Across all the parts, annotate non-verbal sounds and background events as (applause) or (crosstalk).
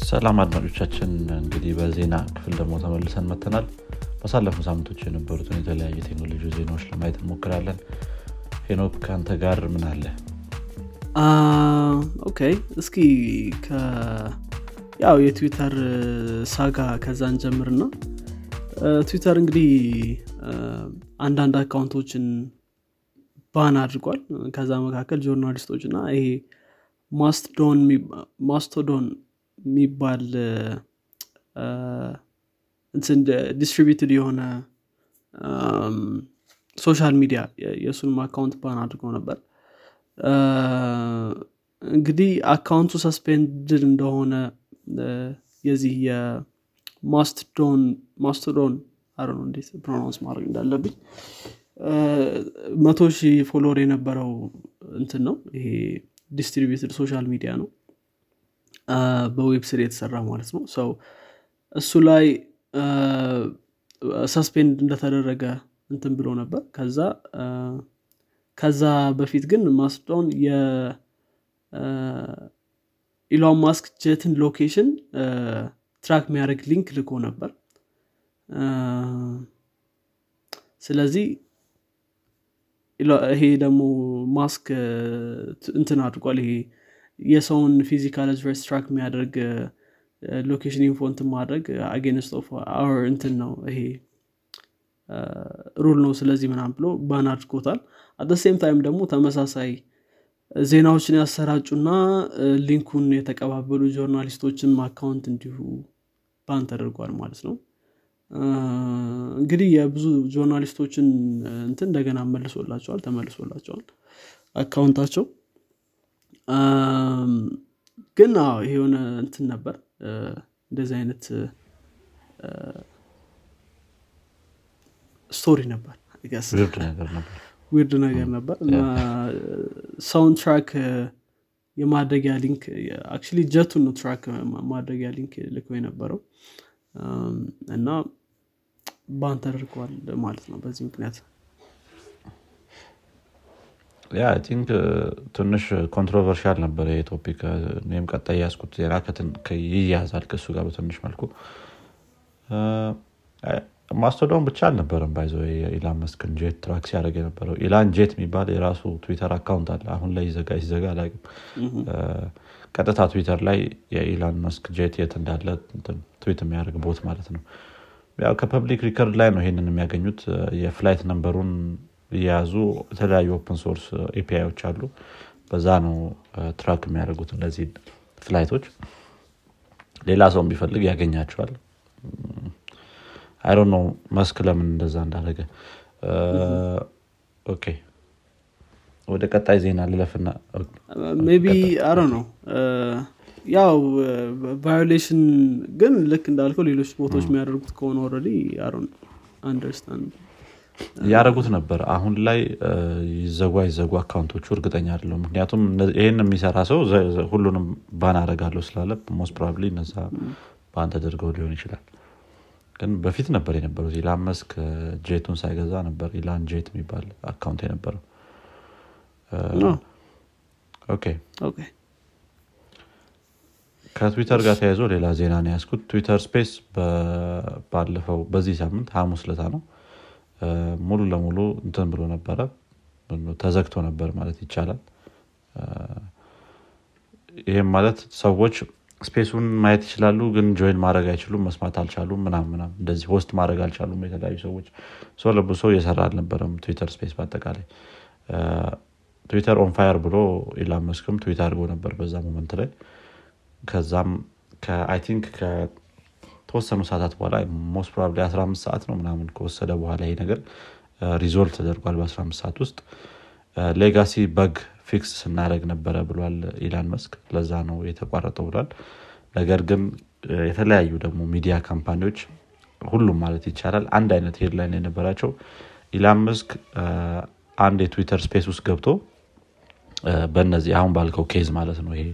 ሰላም አድማጮቻችን እንግዲህ በዜና ክፍል ደግሞ ተመልሰን መተናል ባሳለፉ ሳምንቶች የነበሩትን የተለያዩ ቴክኖሎጂ ዜናዎች ለማየት እንሞክራለን። ሄኖክ ከአንተ ጋር ምን አለ? okay እስኪ ያው የትዊተር saga ከዛ እንጀምርና ትዊተር እንግዲህ አንዳንድ አካውንቶችን ban አድርጓል። ከዛ መካከል journalist ኦች እና ይሄ ማስቶዶን የሚባል distributed የሆነ social media የእሱንም account ban አድርገው ነበር። እንግዲህ account ኡ suspended እንደሆነ የዚህ የማስቶዶን ማስቶዶን አረ እንዴት pronounce ማድረግ እንዳለብኝ መቶ ሺህ follower የነበረው እንትን ነው። ይሄ distributed social media ነው በ web server የተሰራ ማለት ነው። ሰው እሱ ላይ suspend እንደተደረገ እንትን ብሎ ነበር። ከዛ ከዛ በፊት ግን ማስቶዶን የኢሎን ማስክ jet ን location track የሚያደርግ link ልኮ ነበር። ስለዚህ ይሄ ደግሞ ማስክ እንትን አድርጓል። ይሄ የሰውን physical address track የሚያደርግ location info እንትን ማድረግ against of our እንትን ነው ይሄ rule ነው ስለዚህ ምናምን ብሎ ban አድርጎታል። at the time ደግሞ ተመሳሳይ ዜናዎችን ያሰራጩና link ኡን የተቀባበሉ journalist ኦችን account እንዲሁ ban ተደርጓል ማለት ነው። እንግዲህ የብዙ journalist ኦችን እንትን እንደገና መልሶላቸዋል ተመልሶላቸዋል account ኣቸው ግን ይሄ የሆነ እንትን ነበር። እንደዚህ አይነት story ነበር። weird ነገር ነበር። ነበር እና sound track የማድረጊያ link actually jet ኡን ነው track ማድረጊያ link ልከው የነበረው። እና ban ተደርገዋል ማለት ነው በዚህ ምክንያት I think ትንሽ controversial ነበር ይሄ topic እኔም ቀጣይ የያዝኩት ዜና ይያዛል ከሱ ጋር በትንሽ መልኩ. Mastodon ብቻ አልነበረም by the የኢላን ማስክን jet track ሲያደርግ የነበረው። Elon Jet የሚባል የራሱ Twitter account አለ። አሁን ላይ ይዘጋ አይዘጋ አላቅም ቀጥታ ትዊተር ላይ የኢላን መስክ ጄት የት እንዳለ ትዊት የሚያደርግ bot ማለት ነው። ያው ከ public record ላይ ነው ይሄንን የሚያገኙት። የ flight number ኡን እየያዙ የተለያዩ open source API ኦች አሉ። በዛ ነው track የሚያደርጉት እነዚህ flight ኦች ሌላ ሰው ቢፈልግ ያገኛቸዋል። አይሮ ነው ማስክ ለምን እንደዛ እንዳደረገ? Okay። ወደ ቀጣይ ዜና ልለፍና ቢ አሮ ነው ያው ቫዮሌሽን ግን ልክ እንዳልከው ሌሎች ቦታዎች የሚያደርጉት ከሆነ ኦረዲ አሮ አንደርስታንድ ያደረጉት ነበር። አሁን ላይ ይዘጉ አይዘጉ አካውንቶቹ እርግጠኛ አይደለም ምክንያቱም ይህን የሚሰራ ሰው ሁሉንም ባን አረጋለሁ ስላለ ሞስት ፕሮባብሊ እነዛ ባን ተደርገው ሊሆን ይችላል። ግን በፊት ነበር የነበሩት ኢላን መስክ ጄቱን ሳይገዛ ነበር Elon Jet የሚባል account የነበረው። Okay። ከትዊተር ጋር ተያይዞ ሌላ ዜና ነው የያዝኩት Twitter Space ባለፈው በዚህ ሳምንት ሀሙስ ለታ ነው ሙሉ ለሙሉ እንትን ብሎ ነበረ። ተዘግቶ ነበር ማለት ይቻላል። ይህም ማለት ሰዎች space ኡን ማየት ይችላሉ ግን join ማድረግ አይችሉም መስማት አልቻሉም ምናምን እንደዚህ host ማድረግ አልቻሉም የተለያዩ ሰዎች። ሰው ለብሶ እየሰራ አልነበረም Twitter Space በአጠቃላይ። Twitter on fire ብሎ ኢላን ትዊት አድርጎ ነበር በዛ moment ላይ። ከዛም I think ከተወሰኑ ሰዓታት በኋላ most probably 15 ሰዓት ነው ምናምን ከወሰደ በኋላ ይሄ ነገር resolve ተደርጓል በ15 ሰዓት ውስጥ። legacy bug fix ስናደረግ ነበረ ብሏል ኢላን ማስክ። ለዛ ነው የተቋረጠው ብሏል። ነገር ግን የተለያዩ ደግሞ ሚዲያ company ዎች ሁሉም ማለት ይቻላል አንድ አይነት headline የነበራቸው ኢላን ማስክ አንድ የ Twitter Space ውስጥ ገብቶ በእነዚህ አሁን ባልከው case ማለት ነው ይሄ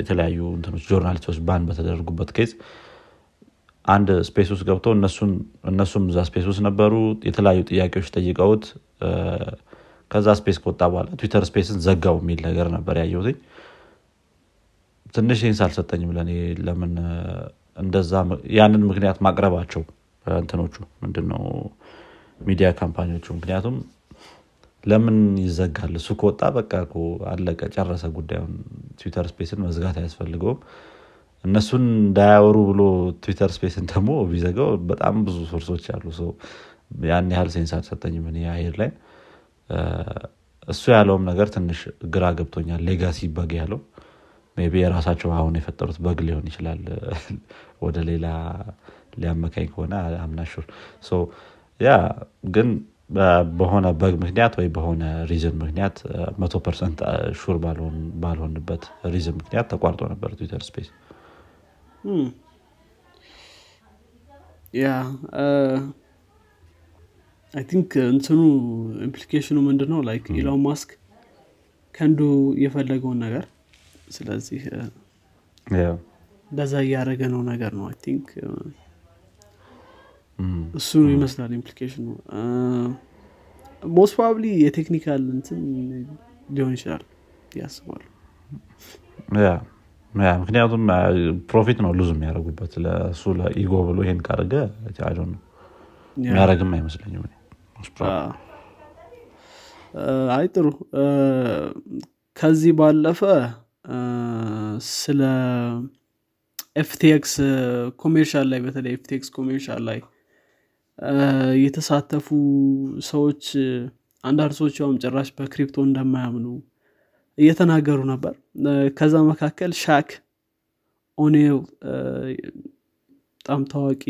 የተለያዩ journalist ኦች ban በተደረጉበት case አንድ space ውስጥ ገብቶ እነሱም እዛ space ውስጥ ነበሩ የተለያዩ ጥያቄዎች ጠይቀውት ከዛ space ከወጣ በኋላ Twitter Space ን ዘጋው የሚል ነገር ነበር ያየሁትኝ። ትንሽ sense አልሰጠኝም ለእኔ ለምን እንደዛ ያንን ምክንያት ማቅረባቸው እንትኖቹ ምንድነው ሚዲያ company ዎቹ። ምክንያቱም ለምን ይዘጋል? እሱ ከወጣ በቃ አለቀ ጨረሰ ጉዳዩን። Twitter Space ን መዝጋት አያስፈልገውም እነሱን እንዳያወሩ ብሎ Twitter Space ን ደግሞ ቢዘጋው በጣም ብዙ source ኦች አሉ። ያን ያህል sense አልሰጠኝም አየር ላይ። እሱ ያለውም ነገር ትንሽ ግራ ገብቶኛል። legacy bug ያለው maybe የራሳቸው አሁን የፈጠሩት bug ሊሆን ይችላል። ወደ ሌላ ሊያመካኝ ከሆነ I'm not sure yeah ግን በሆነ bug ምክንያት ወይ በሆነ reason ምክንያት መቶ percent sure ባልሆንበት reason ምክንያት ተቋርጦ ነበር ትዊተር ስፔስ ያ I think እንትኑ implication ኡ ምንድን ነው like ኢሎን ማስክ can do የፈለገውን ነገር። ስለዚህ እንደዛ እያደረገ ነው ነገር ነው I think እሱ ይመስላል implication ኡ most probably የ technical እንትን ሊሆን ይችላል ያስባሉ ምክንያቱም profit ነው lose የሚያደርጉበት ለእሱ ለ ego ብሎ ይሄን ካደረገ ነው የሚያደረግም አይመስለኝም አይ ጥሩ። ከዚህ ባለፈ ስለ FTX commercial ላይ በተለይ FTX commercial ላይ የተሳተፉ ሰዎች አንዳንድ ሰዎች ያውም ጭራሽ በ crypto እንደማያምኑ እየተናገሩ ነበር። ከዛ መካከል ሻክ ኦኔል በጣም ታዋቂ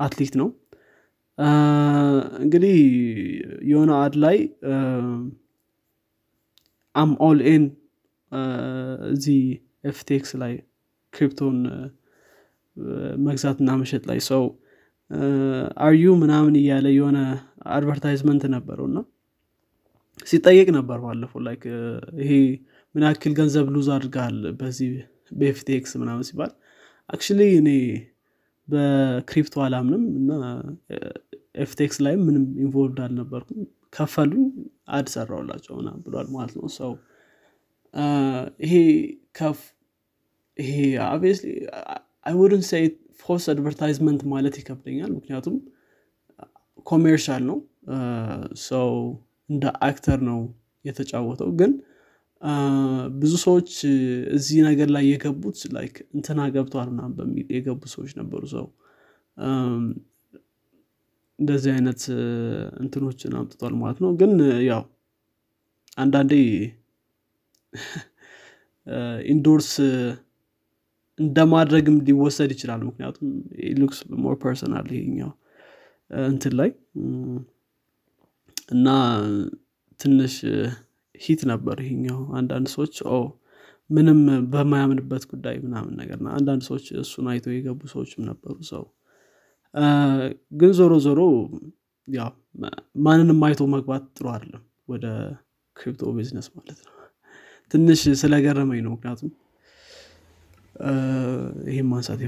አትሌት ነው። እንግዲህ የሆነ ad ላይ I'm all in እዚህ FTX ላይ crypto ን መግዛትና መሸጥ ላይ so are you ምናምን እያለ የሆነ advertisement ነበረው እና ሲጠየቅ ነበር ባለፈው ላይ ይሄ ምን ያክል ገንዘብ lose አድርጓል በዚህ በ FTX ምናምን ሲባል actually እኔ በ crypto አላምንም እና FTX ላይም ምንም involved አልነበርኩም። ከፈሉኝ ad ሰራውላቸው እና ብሏል ማለት ነው። so ይሄ ከፍ ይሄ obviously I wouldn't say false advertisement ማለት ይከብደኛል። ምክንያቱም commercial ነው። so እንደ actor ነው የተጫወተው። ግን ብዙ ሰዎች እዚህ ነገር ላይ የገቡት like እንትና ገብቷል ምናም በሚል የገቡ ሰዎች ነበሩ። so እንደዚህ አይነት እንትኖችን አምጥቷል ማለት ነው። ግን ያው አንዳንዴ (laughs) endorse እንደማድረግም ሊወሰድ ይችላል። ምክንያቱም looks more personal ይሄኛው እንትን ላይ እና ትንሽ hit ነበር ይሄኛው። አንዳንድ ሰዎች ምንም በማያምንበት ጉዳይ ምናምን ነገር እና አንዳንድ ሰዎች እሱን አይተው የገቡ ሰዎችም ነበሩ so። ግን ዞሮ ዞሮ ያው ማንንም አይቶ መግባት ጥሩ አይደለም ወደ crypto business ማለት ነው። ትንሽ ስለገረመኝ ነው ምክንያቱም ይህም ማንሳት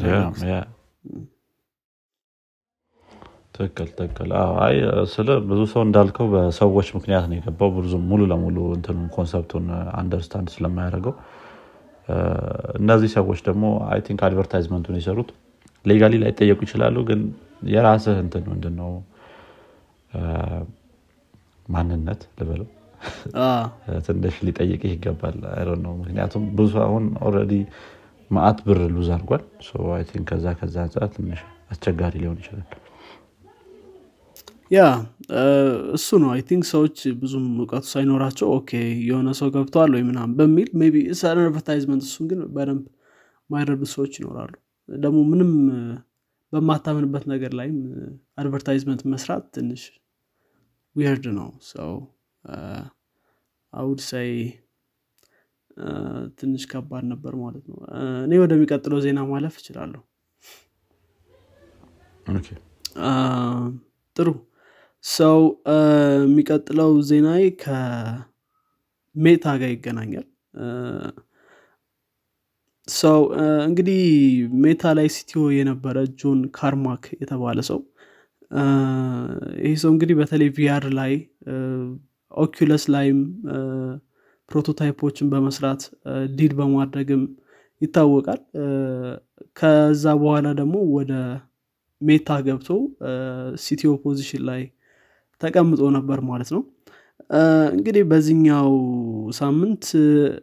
ትክክል ትክክል። አይ ስለ ብዙ ሰው እንዳልከው በሰዎች ምክንያት ነው የገባው። ብዙ ሙሉ ለሙሉ እንትኑ concept ኡን understand ስለማያደርገው። እነዚህ ሰዎች ደግሞ I think advertisement ኡን የሰሩት legally ላይጠየቁ ይችላሉ ግን የራስህ እንትን ምንድነው? ማንነት ልበለው? ትንሽ ሊጠይቅህ ይገባል። ነው ምክንያቱም ብዙ አሁን already መአት ብር lose አድርጓል። ከዛ ከዛ አንጻር ትንሽ አስቸጋሪ ሊሆን ይችላል yeah እሱ ነው። I think ሰዎች ብዙም እውቀቱ ሳይኖራቸው okay የሆነ ሰው ገብተዋል ወይ ምናም በሚል based on advertisement። እሱን ግን በደንብ ማይረዱ ሰዎች ይኖራሉ። ደግሞ ምንም በማታምንበት ነገር ላይም advertisement መስራት ትንሽ weird ነው። so I would say ትንሽ ከባድ ነበር ማለት ነው። እኔ ወደሚቀጥለው ዜና ማለፍ እችላለሁ። ጥሩ so የሚቀጥለው ዜና ከሜታ ጋር ይገናኛል። so እንግዲህ ሜታ ላይ CTO የነበረ ጆን ካርማክ የተባለ ሰው ይህ ሰው እንግዲህ በተለይ VR ላይ ኦኪለስ ላይም prototype ኦችን በመስራት lead በማድረግም ይታወቃል። ከዛ በኋላ ደግሞ ወደ ሜታ ገብቶ CTO position ላይ ተቀምጦ ነበር ማለት ነው። እንግዲህ በዚህኛው ሳምንት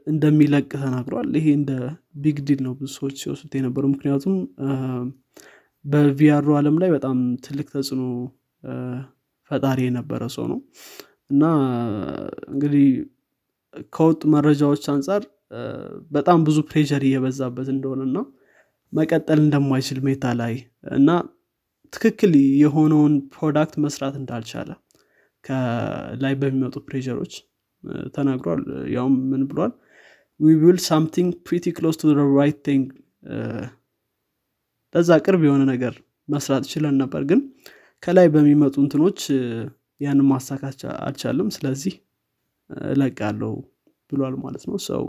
እንደሚለቅ ተናግሯል። ይሄ እንደ big deal ነው ብዙ ሰዎች ሲወስዱት የነበሩ ምክንያቱም በ VR ኡ አለም ላይ በጣም ትልቅ ተጽዕኖ ፈጣሪ የነበረ ሰው ነው። እና እንግዲህ ከወጡ መረጃዎች አንጻር በጣም ብዙ pressure እየበዛበት እንደሆነ እና መቀጠል እንደማይችል ሜታ ላይ እና ትክክል የሆነውን product መስራት እንዳልቻለ ከላይ በሚመጡ pressure ኦች ተናግሯል። ያውም ምን ብሏል? will something pretty close to right thing ለዛ ቅርብ የሆነ ነገር መስራት ችለን ነበር ግን ከላይ በሚመጡ እንትኖች ያንን ማሳካት አልቻለም ስለዚህ እለቃለው ብሏል ማለት ነው። so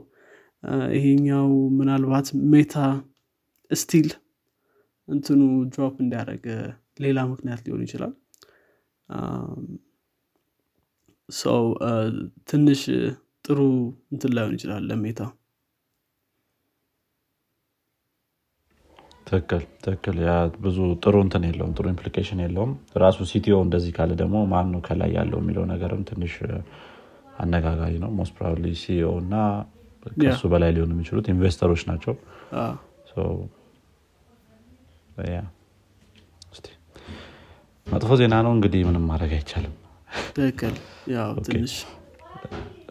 ይሄኛው ምናልባት ሜታ still እንትኑ drop እንዲያደረግ ሌላ ምክንያት ሊሆን ይችላል so ትንሽ ጥሩ እንትን ላይሆን ይችላል ለሜታ። ትክክል ትክክል። ብዙ ጥሩ እንትን የለውም ጥሩ implication የለውም። ራሱ CTO እንደዚህ ካለ ደግሞ ማን ነው ከላይ ያለው የሚለው ነገርም ትንሽ አነጋጋሪ ነው። most probably CEO እና ከሱ በላይ ሊሆኑ የሚችሉት investor ኦች ናቸው። መጥፎ ዜና ነው እንግዲህ ምንም ማድረግ አይቻልም ትክክል። ያው ትንሽ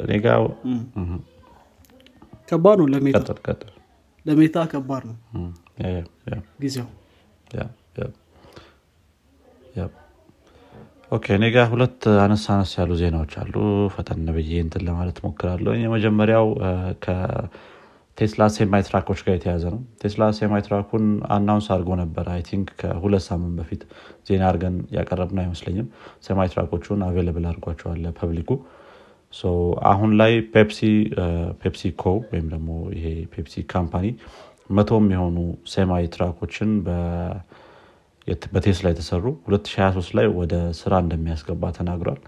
እኔ ጋ ከባድ ነው ለሜታ። ለሜታ ከባድ ነው። ጊዜው okay እኔ ጋር ሁለት አነስ አነስ ያሉ ዜናዎች አሉ። ፈጠን ብዬ እንትን ለማለት ሞክራለሁ የመጀመሪያው ከቴስላ semi truck ኦች ጋር የተያዘ ነው። ቴስላ semi truck ኡን announce አድርጎ ነበር። I think ከሁለት ሳምንት በፊት ዜና አድርገን ያቀረብነው አይመስለኝም። semi truck ኦቹን available አድርጓቸዋል public ኡ አሁን ላይ ፔፕሲ ኮ ወይም ደግሞ ይሄ ፔፕሲ company መቶም የሆኑ semi truck ኦችን በቴስላ የተሰሩ 2023 ላይ ወደ ስራ እንደሚያስገባ ተናግሯል።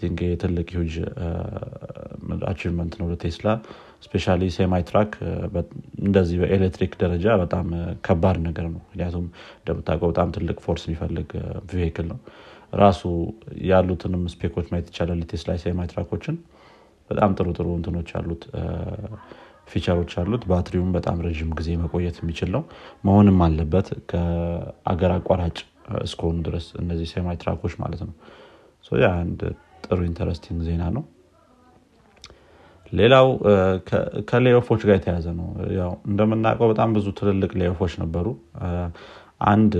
think ትልቅ huge achievement ነው ለቴስላ especially semi truck እንደዚህ በኤሌክትሪክ ደረጃ በጣም ከባድ ነገር ነው። ምክንያቱም እንደምታውቀው በጣም ትልቅ force የሚፈልግ vehicle ነው። ራሱ ያሉትንም spec ኦች ማየት ይቻላል። ቴስላ semi truck ኦችን በጣም ጥሩ ጥሩ እንትኖች አሉት feature ኦች አሉት። ባትሪውም በጣም ረዥም ጊዜ መቆየት የሚችል ነው። መሆንም አለበት ከአገር አቋራጭ እስከሆኑ ድረስ እነዚህ semi truck ኦች ማለት ነው። አንድ ጥሩ interesting ዜና ነው ሌላው ከ layoff ኦች ጋር የተያዘ ነው። ያው እንደምናውቀው በጣም ብዙ ትልልቅ layoff ኦች ነበሩ። አንድ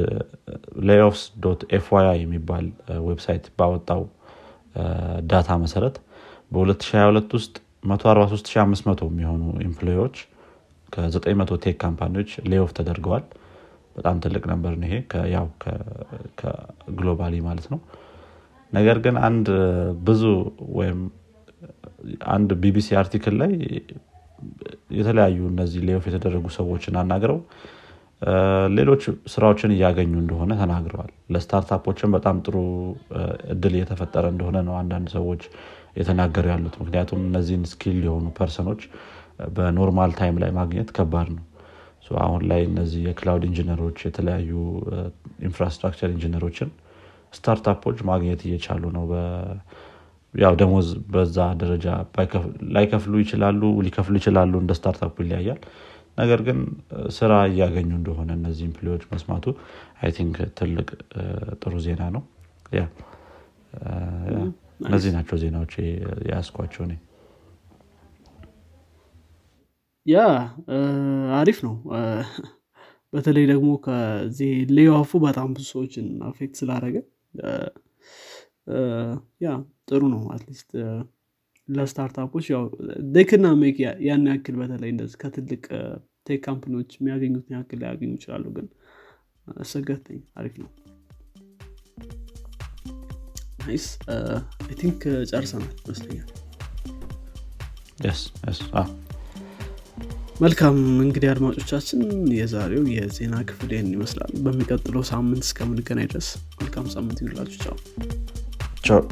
layoffs dot fyi የሚባል website ባወጣው data መሰረት በ2022 ውስጥ 143500 የሚሆኑ employee ዎች ከ900 tech company ዎች layoff ተደርገዋል። በጣም ትልቅ ነበር ይሄ ያው ከ globally ማለት ነው። ነገር ግን አንድ ብዙ ወይም አንድ ቢቢሲ article ላይ የተለያዩ እነዚህ layoff የተደረጉ ሰዎችን አናግረው ሌሎች ስራዎችን እያገኙ እንደሆነ ተናግረዋል። ለ startup ኦችን በጣም ጥሩ እድል እየተፈጠረ እንደሆነ ነው አንዳንድ ሰዎች የተናገሩ ያሉት። ምክንያቱም እነዚህን skilled የሆኑ person ኦች በ normal time ላይ ማግኘት ከባድ ነው። አሁን ላይ እነዚህ የ cloud engineer ኦች የተለያዩ infrastructure engineer ኦችን startup ኦች ማግኘት እየቻሉ ነው ያው ደሞዝ በዛ ደረጃ ላይከፍሉ ይችላሉ ሊከፍሉ ይችላሉ እንደ startup ኡ ይለያያል። ነገር ግን ስራ እያገኙ እንደሆነ እነዚህ employee ዎች መስማቱ I think ትልቅ ጥሩ ዜና ነው። እነዚህ ናቸው ዜናዎች የያዝኳቸው እኔ yeah አሪፍ ነው። በተለይ ደግሞ ከዚህ layoff ኡ በጣም ብዙ ሰዎችን affect ስላደረገ ያ ጥሩ ነው። at least ለ startup ኦች ያው ደክና ሜክ ያን ያክል በተለይ እንደዚህ ከትልቅ tech company ዎች የሚያገኙትን ያክል ላያገኙ ይችላሉ። ግን ሰገተኝ አሪፍ ነው። nice think ጨርሰናል ይመስለኛል። መልካም እንግዲህ አድማጮቻችን የዛሬው የዜና ክፍል ይህን ይመስላል። በሚቀጥለው ሳምንት እስከምንገናኝ ድረስ መልካም ሳምንት ይሁላችሁ ቻው Čo?